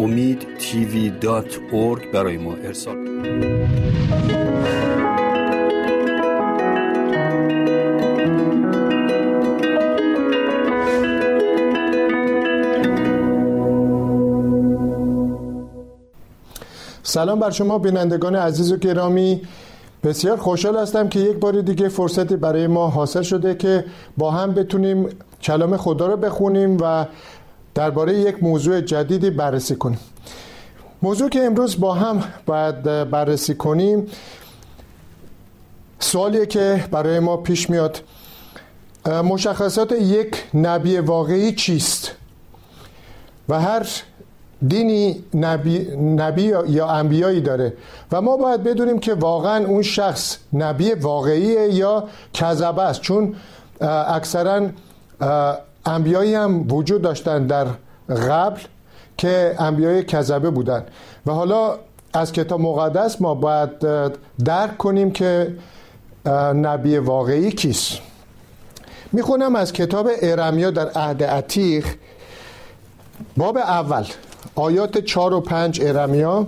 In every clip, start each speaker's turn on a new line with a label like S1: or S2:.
S1: امید تیوی دات برای ما ارسال
S2: سلام بر شما بینندگان عزیز و گرامی. بسیار خوشحال هستم که یک بار دیگه فرصتی برای ما حاصل شده که با هم بتونیم کلام خدا رو بخونیم و درباره یک موضوع جدیدی بررسی کنیم. موضوع که امروز با هم باید بررسی کنیم سوالیه که برای ما پیش میاد. مشخصات یک نبی واقعی چیست؟ و هر دینی نبی, نبی یا انبیایی داره. و ما باید بدونیم که واقعا اون شخص نبی واقعیه یا کذبه است. چون اکثرا انبیایی هم وجود داشتن در قبل که انبیای کذبه بودن. و حالا از کتاب مقدس ما باید درک کنیم که نبی واقعی کیست. می‌خونم از کتاب ارمیا در عهد عتیق باب اول آیات چار و پنج ارمیا.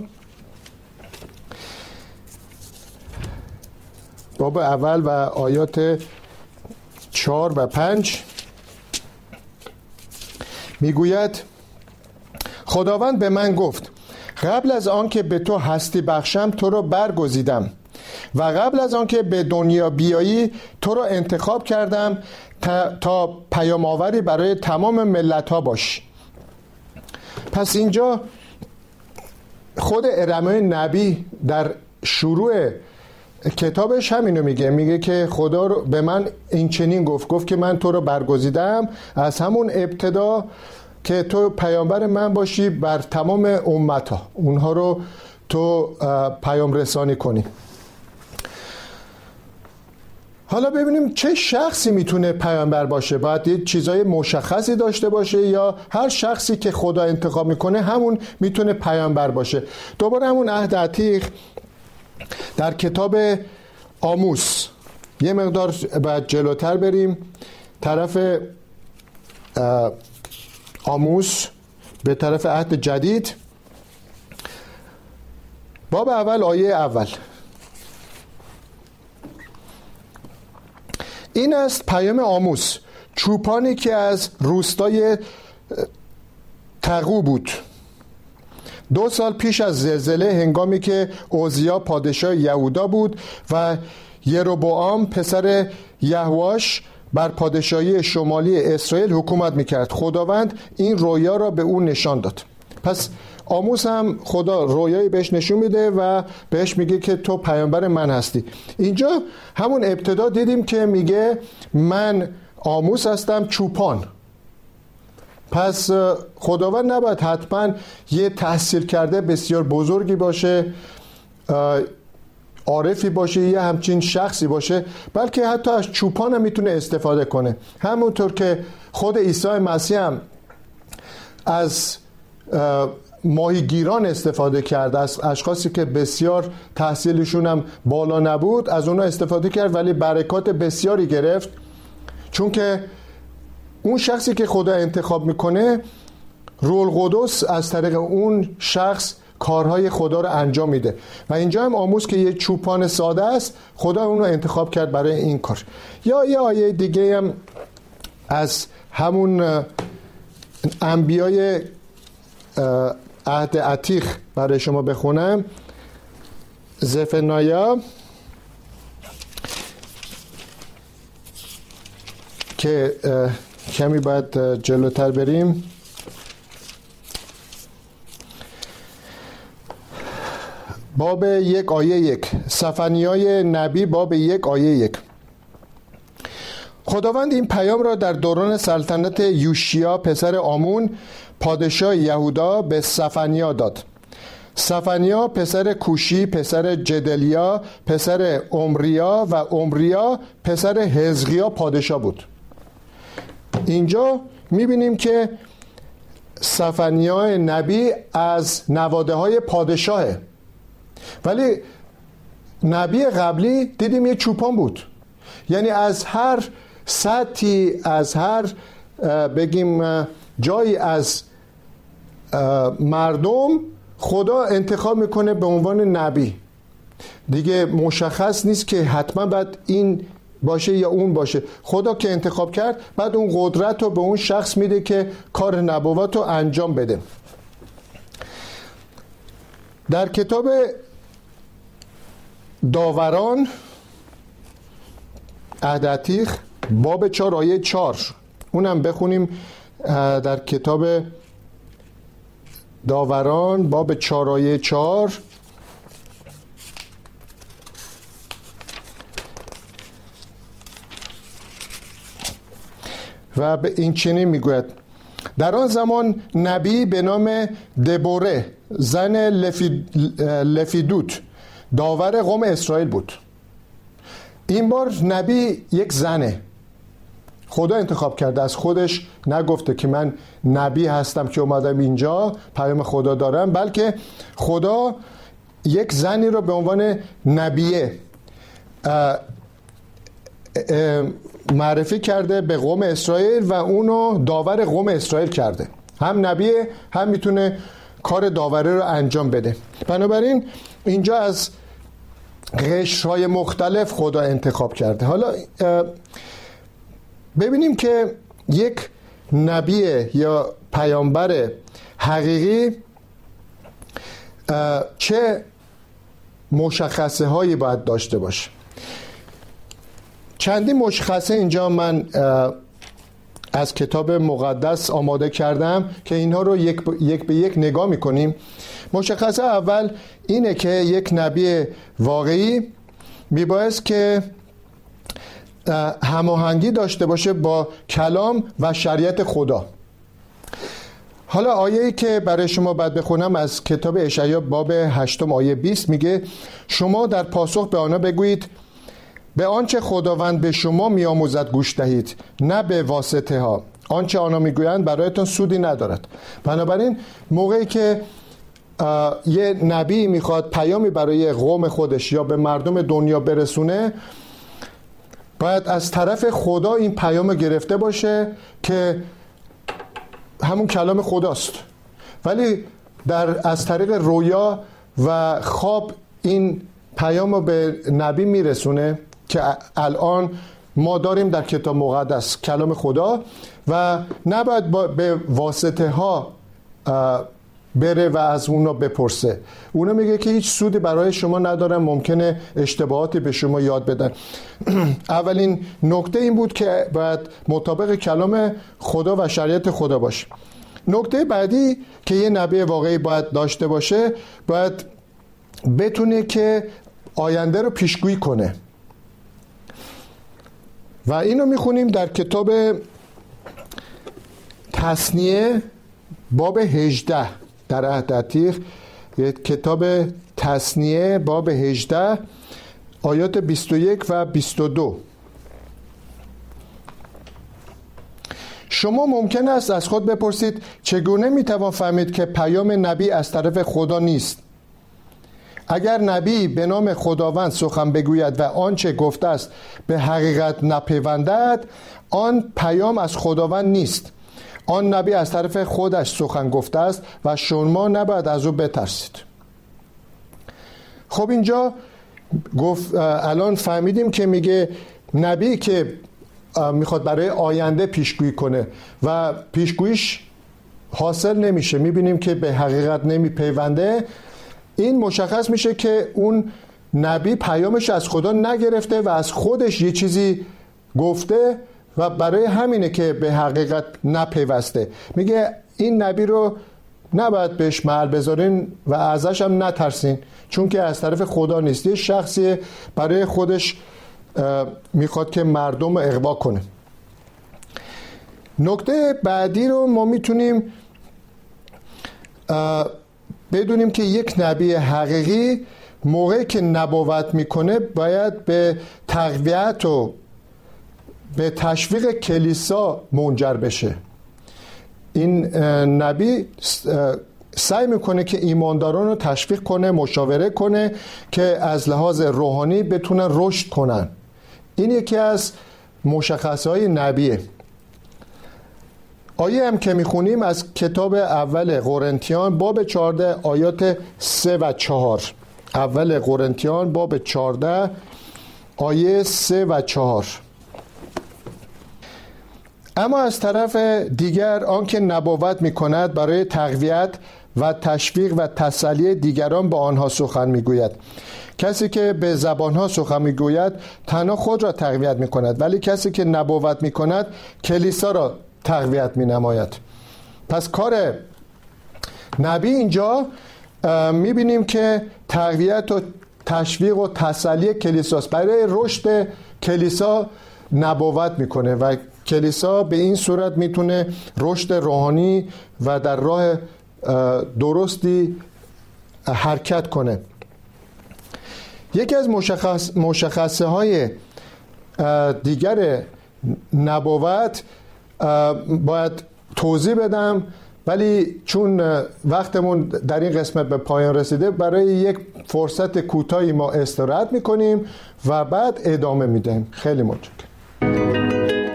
S2: باب اول و آیات چار و پنج. می‌گوید خداوند به من گفت قبل از آنکه به تو هستی بخشم تو را برگزیدم. و قبل از آنکه به دنیا بیایی تو را انتخاب کردم تا, پیام آوری برای تمام ملت ها باش. پس اینجا خود ارمه نبی در شروع کتابش همینو میگه. میگه که خدا رو به من این چنین گفت. گفت که من تو رو برگزیدم. از همون ابتدا که تو پیامبر من باشی بر تمام امت ها اونها رو تو پیام رسانی کنی. حالا ببینیم چه شخصی می‌تونه پیامبر باشه. باید یه چیزای مشخصی داشته باشه یا هر شخصی که خدا انتخاب می‌کنه همون می‌تونه پیامبر باشه. دوباره همون عهد عتیق در کتاب آموس یه مقدار باید جلوتر بریم. طرف آموس به طرف عهد جدید. باب اول آیه اول. این است پیام آموس چوپانی که از روستای تقو بود. دو سال پیش از زلزله هنگامی که اوزیا پادشاه یهودا بود و یروبوام پسر یهواش بر پادشاهی شمالی اسرائیل حکومت می‌کرد. خداوند این رویا را به او نشان داد. پس آموس هم خدا رویایی بهش نشون میده و بهش میگه که تو پیامبر من هستی. اینجا همون ابتدا دیدیم که میگه من آموس هستم چوپان. پس خداوند نباید حتما یه تحصیل کرده بسیار بزرگی باشه عارفی باشه یه همچین شخصی باشه بلکه حتی از چوپان هم می‌تونه استفاده کنه. همونطور که خود عیسی مسیح هم از ماهیگیران استفاده کرد از اشخاصی که بسیار تحصیلشون هم بالا نبود از اونا استفاده کرد ولی برکات بسیاری گرفت. چون که اون شخصی که خدا انتخاب می‌کنه رول قدس از طریق اون شخص کارهای خدا رو انجام میده. و اینجا هم آموز که یه چوپان ساده است خدا اون رو انتخاب کرد برای این کار. یا یه آیه دیگه هم از همون انبیای عهد عتیق برای شما بخونم. زفنایا که کمی باید جلوتر بریم. باب یک آیه یک. سفنیای نبی باب یک آیه یک. خداوند این پیام را در دوران سلطنت یوشیا پسر آمون پادشاه یهودا به سفنیا داد. سفنیا پسر کوشی پسر جدلیا پسر عمریا و عمریا پسر هزقیا پادشاه بود. اینجا می‌بینیم که سفنیا نبی از نواده های پادشاهه. ولی نبی قبلی دیدیم یه چوپان بود. یعنی از هر سطحی از هر بگیم جایی از مردم خدا انتخاب می‌کنه به عنوان نبی. دیگه مشخص نیست که حتما باید این باشه یا اون باشه. خدا که انتخاب کرد بعد اون قدرت رو به اون شخص میده که کار نبوت رو انجام بده. در کتاب داوران عهدتیخ باب چار آیه چار اونم بخونیم در کتاب داوران باب چار آیه چار و به این چنین می‌گوید. در آن زمان نبی به نام دبوره زن لفیدوت داور قوم اسرائیل بود. این بار نبی یک زنه. خدا انتخاب کرده از خودش نگفته که من نبی هستم که اومدم اینجا پیام خدا دارم بلکه خدا یک زنی رو به عنوان نبیه معرفی کرده به قوم اسرائیل و اونو داور قوم اسرائیل کرده. هم نبیه هم می‌تونه کار داوره رو انجام بده. بنابراین اینجا از قشرهای مختلف خدا انتخاب کرده. حالا ببینیم که یک نبی یا پیامبر حقیقی چه مشخصه هایی باید داشته باشه. چندی مشخصه اینجا من از کتاب مقدس آماده کردم که اینها رو یک, یک به یک نگاه می‌کنیم. مشخصه اول اینه که یک نبی واقعی میبایست که هماهنگی داشته باشه با کلام و شریعت خدا. حالا آیه که برای شما باید بخونم از کتاب اشعیا باب هشتم آیه 20 میگه شما در پاسخ به آنها بگویید به آنچه خداوند به شما میآموزد گوش دهید نه به واسطه ها آنچه آنها می‌گویند برایتان سودی ندارد. بنابراین موقعی که یه نبی می‌خواد پیامی برای قوم خودش یا به مردم دنیا برسونه باید از طرف خدا این پیام گرفته باشه که همون کلام خداست. ولی در از طریق رویا و خواب این پیام رو به نبی میرسونه. که الان ما داریم در کتاب مقدس کلام خدا و نباید به واسطه ها بره و از اونا بپرسه. اونا میگه که هیچ سودی برای شما ندارم ممکنه اشتباهاتی به شما یاد بدن. اولین نکته این بود که باید مطابق کلام خدا و شریعت خدا باشه. نکته بعدی که یه نبی واقعی باید داشته باشه باید بتونه که آینده رو پیشگویی کنه. و اینو می‌خونیم در کتاب تصنیه باب 18 در عهد کتاب تصنیه باب 18 آیات 21 و 22 شما ممکن است از خود بپرسید چگونه می‌توان فهمید که پیام نبی از طرف خدا نیست؟ اگر نبی به نام خداوند سخن بگوید و آنچه گفته است به حقیقت نپیوندد آن پیام از خداوند نیست. آن نبی از طرف خودش سخن گفته است و شما نباید از او بترسید. خب اینجا گفت الان فهمیدیم که میگه نبی که می‌خواد برای آینده پیشگویی کنه و پیشگوییش حاصل نمیشه. می‌بینیم که به حقیقت نمیپیونده. این مشخص میشه که اون نبی پیامش از خدا نگرفته و از خودش یه چیزی گفته و برای همینه که به حقیقت نپیوسته. میگه این نبی رو نباید بهش محل بذارین و ازش هم نترسین چون که از طرف خدا نیست. یه شخصی برای خودش می‌خواد که مردم رو اقوا کنه. نکته بعدی رو ما می‌تونیم بدونیم که یک نبی حقیقی موقعی که نبوت می‌کنه باید به تقویت و به تشویق کلیسا منجر بشه. این نبی سعی می‌کنه که ایمانداران رو تشویق کنه مشاوره کنه که از لحاظ روحانی بتونن رشد کنن. این یکی از مشخصه های نبیه. آیه هم که می‌خونیم از کتاب اول قرنتیان باب 14 آیات 3 و 4 اول قرنتیان باب 14 آیه 3 و 4 اما از طرف دیگر آنکه نبوت می کند برای تقویت و تشویق و تسلی دیگران با آنها سخن می‌گوید. کسی که به زبانها سخن می‌گوید تنها خود را تقویت می کند ولی کسی که نبوت می کند کلیسا را تقویت می نماید. پس کار نبی اینجا می بینیم که تقویت و تشویق و تسلی کلیساست. برای رشد کلیسا نبوت می‌کنه و کلیسا به این صورت می‌تونه رشد روحانی و در راه درستی حرکت کنه. یکی از مشخص مشخصه های دیگر نبوت باید توضیح بدم ولی چون وقتمون در این قسمت به پایان رسیده برای یک فرصت کوتاهی ما استراحت می‌کنیم و بعد ادامه میدیم خیلی متشکرم.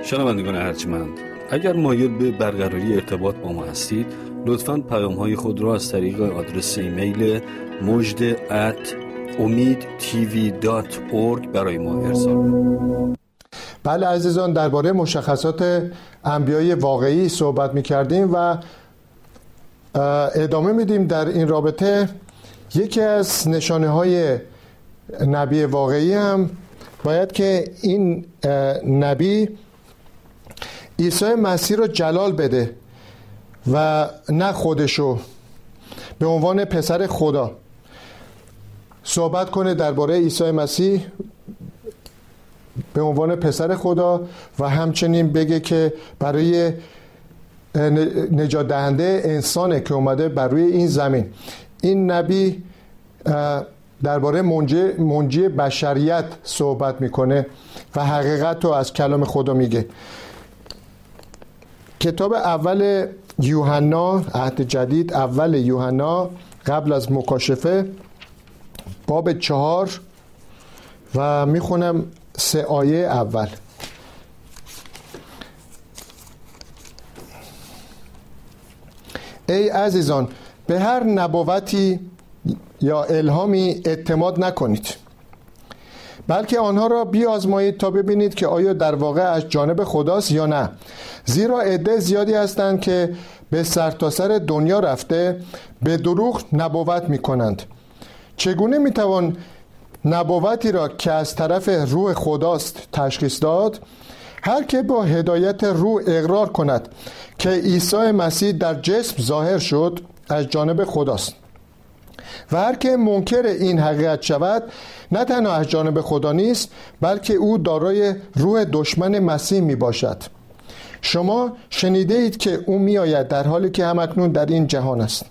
S1: شنوندگان ارجمند اگر مایل به برقراری ارتباط با ما هستید لطفا پیام های خود را از طریق آدرس ایمیل مجد ات امید برای ما ارسال
S2: بله عزیزان درباره مشخصات انبیای واقعی صحبت می کردیم و ادامه میدیم در این رابطه. یکی از نشانه های نبی واقعی هم باید که این نبی عیسی مسیح رو جلال بده و نه خودشو به عنوان پسر خدا. صحبت کنه درباره عیسی مسیح. به عنوان پسر خدا و همچنین بگه که برای نجات دهنده انسانه که اومده بر روی این زمین. این نبی درباره منجی, منجی بشریت صحبت می‌کنه و حقیقت رو از کلام خدا میگه. کتاب اول یوحنا عهد جدید اول یوحنا قبل از مکاشفه باب چهار و می‌خونم سه آیه اول. ای عزیزان به هر نبوتی یا الهامی اعتماد نکنید بلکه آنها را بیازمایید تا ببینید که آیا در واقع از جانب خداست یا نه. زیرا عده زیادی هستند که به سرتاسر سر دنیا رفته به دروغ نبوت می کنند چگونه می توان نبوتی را که از طرف روح خداست تشخیص داد هر که با هدایت روح اقرار کند که عیسی مسیح در جسم ظاهر شد از جانب خداست. و هر که منکر این حقیقت شود نه تنها از جانب خدا نیست بلکه او دارای روح دشمن مسیح می باشد شما شنیده اید که او می آید در حالی که همکنون در این جهان است.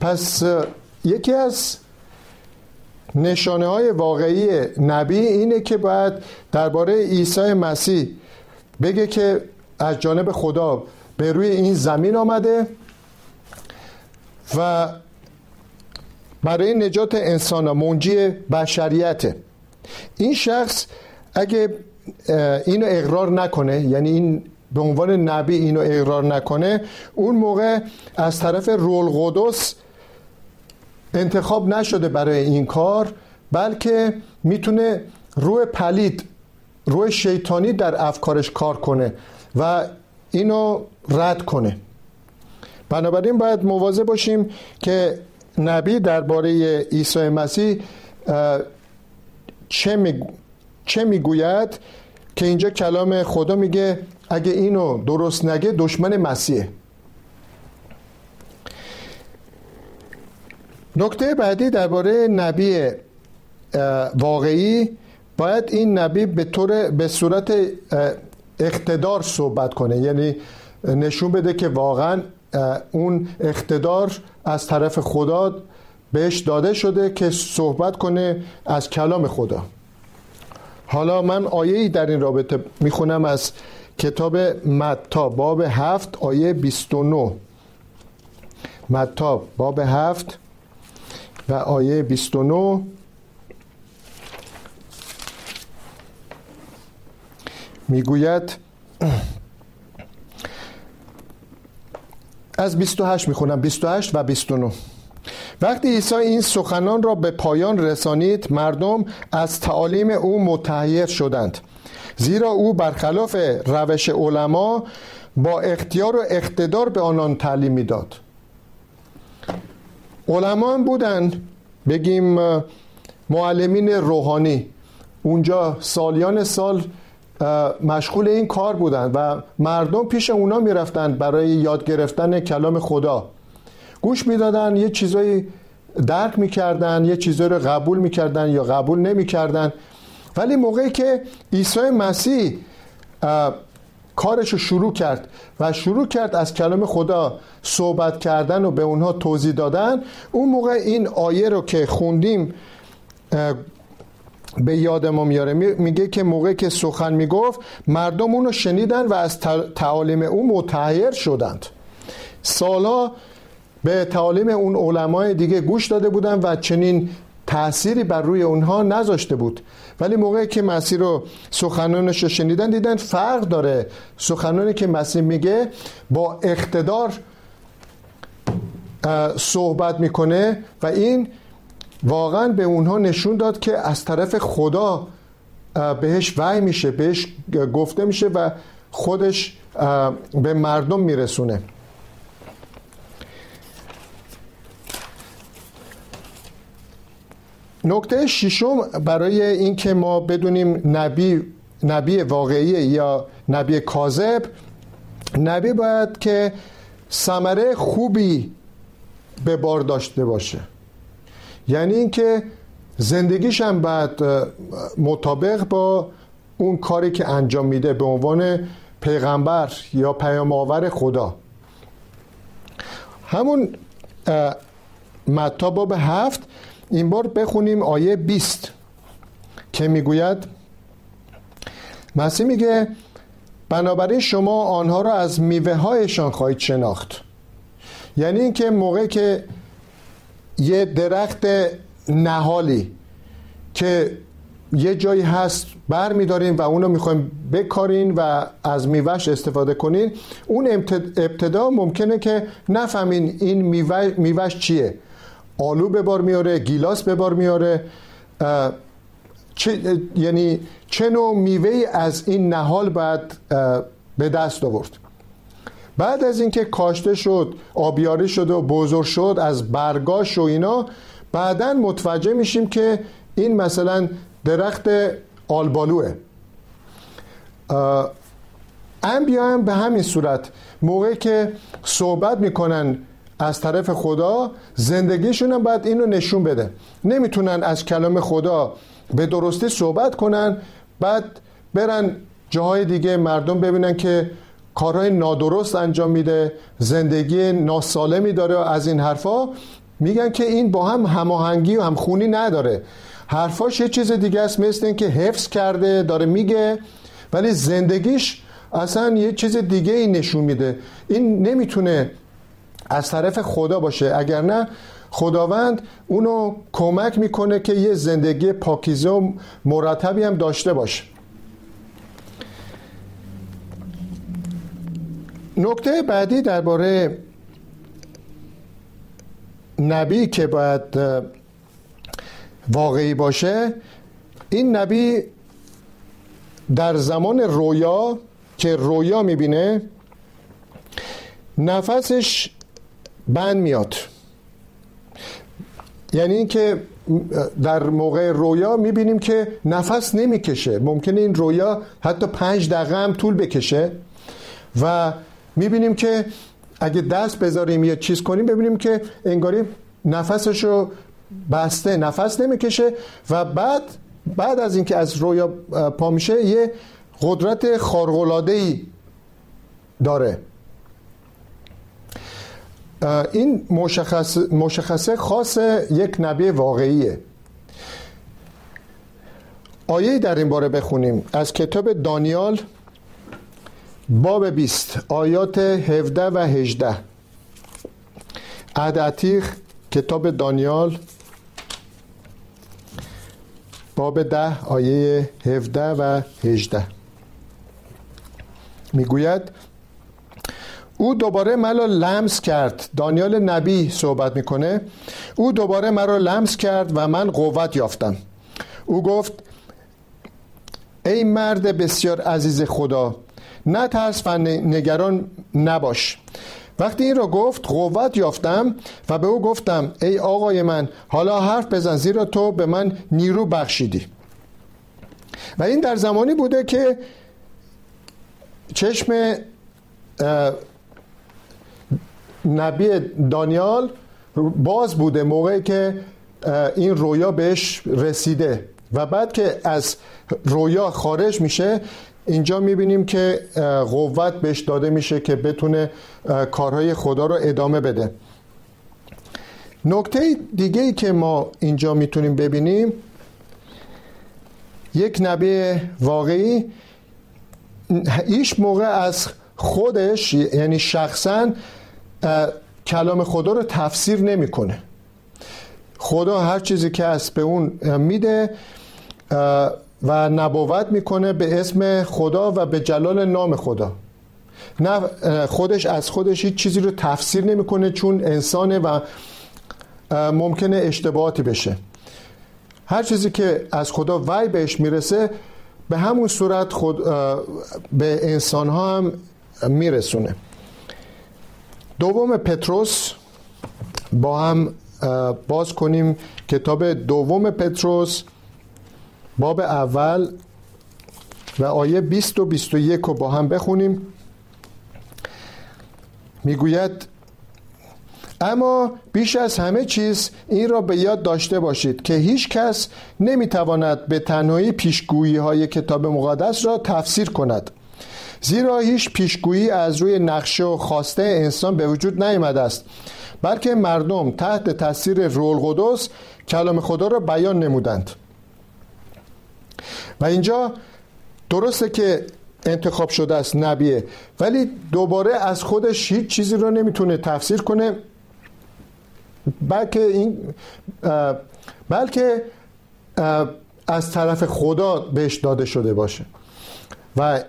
S2: پس یکی از نشانه های واقعی نبی اینه که باید درباره عیسی مسیح بگه که از جانب خدا به روی این زمین آمده و برای نجات انسان منجی بشریته این شخص اگه اینو اقرار نکنه یعنی این به عنوان نبی اینو اقرار نکنه اون موقع از طرف رول قدس انتخاب نشده برای این کار بلکه می‌تونه روی پلید روی شیطانی در افکارش کار کنه و اینو رد کنه. بنابراین باید مواظب باشیم که نبی درباره عیسی مسیح چه, می... چه می‌گوید که اینجا کلام خدا میگه اگه اینو درست نگه دشمن مسیحه. نکته بعدی درباره نبی واقعی. باید این نبی به طور به صورت اقتدار صحبت کنه. یعنی نشون بده که واقعا اون اقتدار از طرف خدا بهش داده شده که صحبت کنه از کلام خدا. حالا من آیه ای در این رابطه می‌خونم از کتاب متا باب هفت آیه 29 متا باب هفت و آیه 29 می‌گوید از 28 می‌خونم 28 و 29 وقتی عیسی این سخنان را به پایان رسانید مردم از تعالیم او متحیر شدند. زیرا او برخلاف روش علما با اختیار و اقتدار به آنان تعلیم می‌داد. علما هم بودن. بگیم معلمین روحانی. اونجا سالیان سال مشغول این کار بودند و مردم پیش اونا می‌رفتند برای یاد گرفتن کلام خدا. گوش می‌دادن یه چیزایی درک می‌کردن یه چیزایی رو قبول می‌کردن یا قبول نمی‌کردن. ولی موقعی که عیسی مسیح کارش رو شروع کرد و شروع کرد از کلام خدا صحبت کردن و به اونها توضیح دادن. اون موقع این آیه رو که خوندیم به یاد ما میاره. میگه که موقعی که سخن می‌گفت مردم اونو شنیدن و از تعالیم او متحیر شدند. سالا به تعالیم اون علمای دیگه گوش داده بودن و چنین تأثیری بر روی اونها نذاشته بود. ولی موقعی که مسیح رو سخنانش رو شنیدن دیدن فرق داره. سخنانی که مسیح میگه با اقتدار صحبت می‌کنه و این واقعا به اونها نشون داد که از طرف خدا بهش وحی میشه بهش گفته میشه و خودش به مردم میرسونه. نکته ششم برای اینکه ما بدونیم نبی نبی واقعی یا نبی کاذب نبی باید که ثمره خوبی به بار داشته باشه. یعنی اینکه زندگیش هم بعد مطابق با اون کاری که انجام میده به عنوان پیغمبر یا پیام آور خدا. همون متا باب هفت این بار بخونیم آیه 20 که می‌گوید مسیح میگه بنابراین شما آنها را از میوه هایشان خواهید شناخت. یعنی اینکه موقعی که یه درخت نهالی که یه جایی هست بر میدارین و اونو می‌خوایم بکارین و از میوهش استفاده کنین اون ابتدا ممکنه که نفهمین این میوهش چیه. آلو به بار میاره گیلاس به بار میاره. چه، یعنی چه نوع میوه از این نهال باید به دست آورد؟ بعد از اینکه کاشته شد آبیاری شد و بزرگ شد از برگاش و اینا بعدا متوجه میشیم که این مثلا درخت آلبالوه. انبیا هم به همین صورت. موقعی که صحبت می‌کنن از طرف خدا زندگیشون هم باید اینو نشون بده. نمی‌تونن از کلام خدا به درستی صحبت کنن بعد برن جاهای دیگه مردم ببینن که کارهای نادرست انجام میده زندگی ناسالمی داره از این حرفا. میگن که این با هم هماهنگی و همخونی نداره. حرفاش یه چیز دیگه است مثل این که حفظ کرده داره میگه ولی زندگیش اصلا یه چیز دیگه ای نشون میده. این نمی‌تونه از طرف خدا باشه. اگر نه خداوند اونو کمک می‌کنه که یه زندگی پاکیزه و مرتبی هم داشته باشه. نکته بعدی درباره نبی که باید واقعی باشه. این نبی در زمان رویا که رویا می‌بینه نفسش بند میاد. یعنی اینکه در موقع رویا می‌بینیم که نفس نمی‌کشه. ممکنه این رویا حتی پنج دقیقه هم طول بکشه و می‌بینیم که اگه دست بذاریم یا چیز کنیم ببینیم که انگاری نفسشو بسته نفس نمی‌کشه و بعد بعد از اینکه از رویا پا میشه یه قدرت خارق‌العاده‌ای داره. این مشخص مشخصه خاص یک نبی واقعیه. آیه در این باره بخونیم. از کتاب دانیال باب 20 آیات 17 و 18 عهد کتاب دانیال باب 10 آیه 17 و 18 می‌گوید او دوباره مرا لمس کرد. دانیال نبی صحبت می‌کنه. او دوباره مرا لمس کرد و من قوت یافتم. او گفت ای مرد بسیار عزیز خدا نترس و نگران نباش. وقتی این را گفت قوت یافتم و به او گفتم ای آقای من حالا حرف بزن زیرا تو به من نیرو بخشیدی. و این در زمانی بوده که چشم نبی دانیال باز بوده موقعی که این رویا بهش رسیده. و بعد که از رویا خارج میشه اینجا می‌بینیم که قوت بهش داده میشه که بتونه کارهای خدا رو ادامه بده. نکته دیگه ای که ما اینجا می‌تونیم ببینیم یک نبی واقعی هیچ موقع از خودش یعنی شخصا کلام خدا رو تفسیر نمی‌کنه. خدا هر چیزی که از به اون میده و نبوت می‌کنه به اسم خدا و به جلال نام خدا. نه خودش از خودش هیچ چیزی رو تفسیر نمی‌کنه چون انسانه و ممکنه اشتباهاتی بشه. هر چیزی که از خدا وی بهش می‌رسه به همون صورت خود به انسان ها هم میرسونه. دوم پتروس با هم باز کنیم کتاب دوم پتروس باب اول و آیه 20 و 21 رو با هم بخونیم. می‌گوید اما بیش از همه چیز این را به یاد داشته باشید که هیچ کس نمی‌تواند به تنهایی پیشگویی های کتاب مقدس را تفسیر کند. زیرا هیچ پیشگویی از روی نقشه و خواسته انسان به وجود نیامده است. بلکه مردم تحت تاثیر رول قدس کلام خدا را بیان نمودند. و اینجا درسته که انتخاب شده است نبیه ولی دوباره از خودش هیچ چیزی رو نمی‌تونه تفسیر کنه. بلکه این بلکه از طرف خدا بهش داده شده باشه. و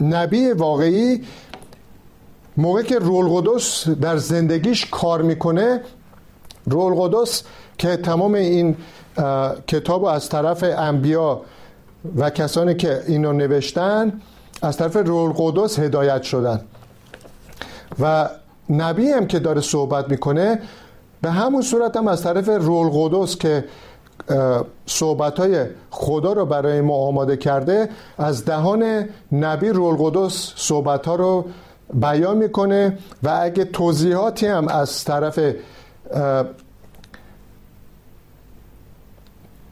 S2: نبی واقعی موقع که رول قدس در زندگیش کار می‌کنه رول قدس که تمام این کتاب از طرف انبیا و کسانی که اینو نوشتن از طرف رول قدس هدایت شدن. و نبی هم که داره صحبت می‌کنه به همون صورت هم از طرف رول قدس که صحبت های خدا رو برای ما آماده کرده از دهان نبی رول قدس صحبت ها رو بیان می‌کنه و اگه توضیحاتی هم از طرف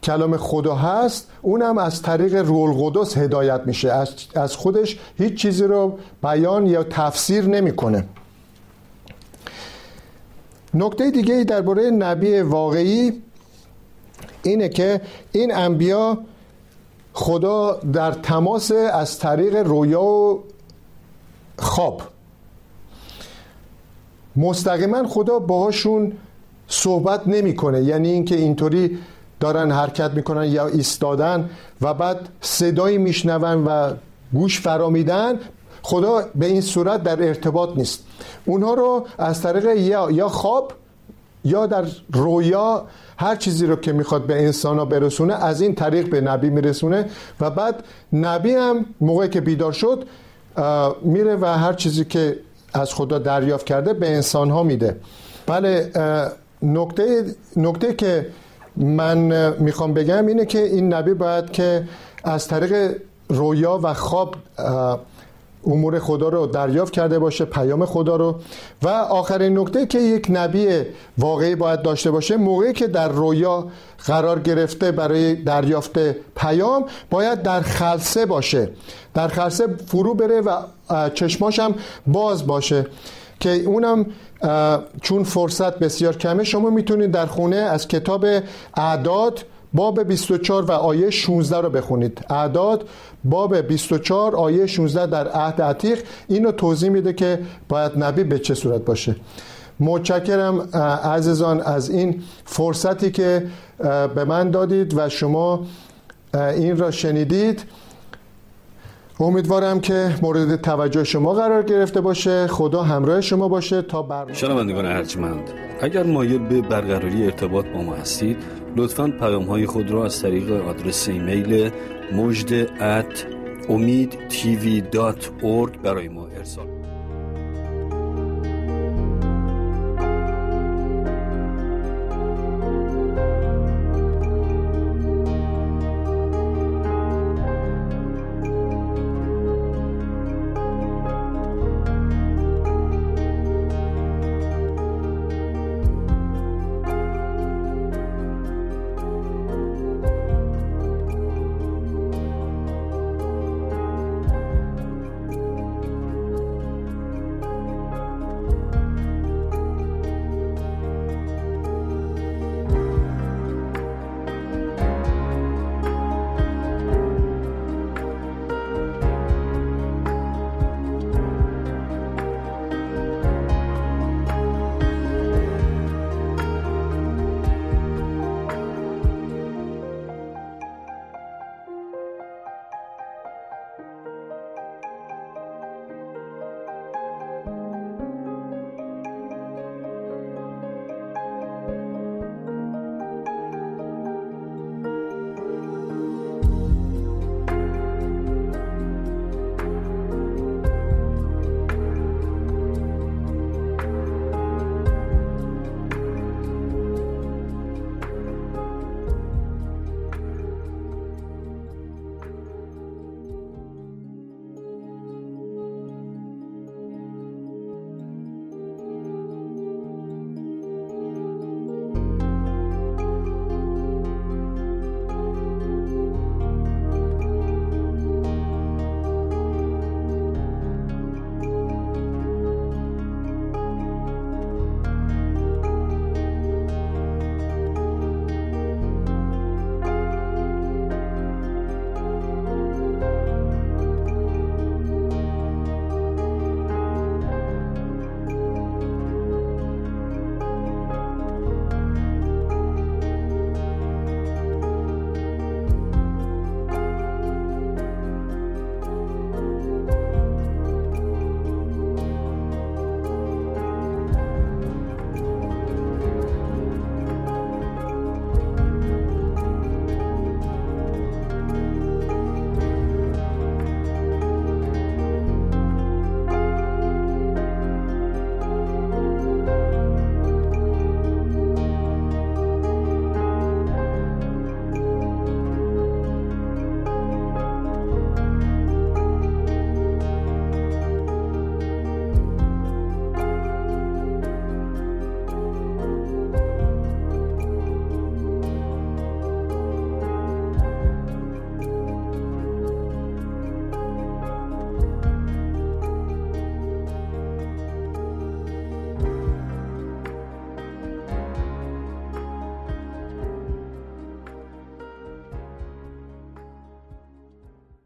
S2: کلام خدا هست اونم از طریق رول قدس هدایت میشه. از خودش هیچ چیزی رو بیان یا تفسیر نمی‌کنه. نکته دیگه درباره نبی واقعی اینه که این انبیا خدا در تماس از طریق رویا و خواب. مستقیما خدا باهاشون صحبت نمی‌کنه. یعنی اینکه اینطوری دارن حرکت می‌کنن یا ایستادن و بعد صدایی میشنون و گوش فرامیدن خدا به این صورت در ارتباط نیست. اونها رو از طریق یا, یا خواب یا در رویا هر چیزی رو که می‌خواد به انسان ها برسونه از این طریق به نبی میرسونه و بعد نبی هم موقعی که بیدار شد میره و هر چیزی که از خدا دریافت کرده به انسان ها میده. بله نکته, نکته که من می‌خوام بگم اینه که این نبی باید که از طریق رویا و خواب امور خدا رو دریافت کرده باشه پیام خدا رو. و آخرین نکته که یک نبی واقعی باید داشته باشه موقعی که در رویا قرار گرفته برای دریافت پیام باید در خلصه باشه. در خلصه فرو بره و چشماش هم باز باشه. که اونم چون فرصت بسیار کمه شما می‌تونید در خونه از کتاب اعداد باب 24 و آیه 16 رو بخونید. اعداد باب 24 آیه 16 در عهد عتیق. اینو توضیح میده که باید نبی به چه صورت باشه. متشکرم عزیزان از این فرصتی که به من دادید و شما این را شنیدید. امیدوارم که مورد توجه شما قرار گرفته باشه. خدا همراه شما باشه. تا
S1: بر شنوندگان ارجمند اگر مایل به برقراری ارتباط با ما هستید لطفا پیام های خود را از طریق آدرس ایمیل مجد ات امید برای ما ارسال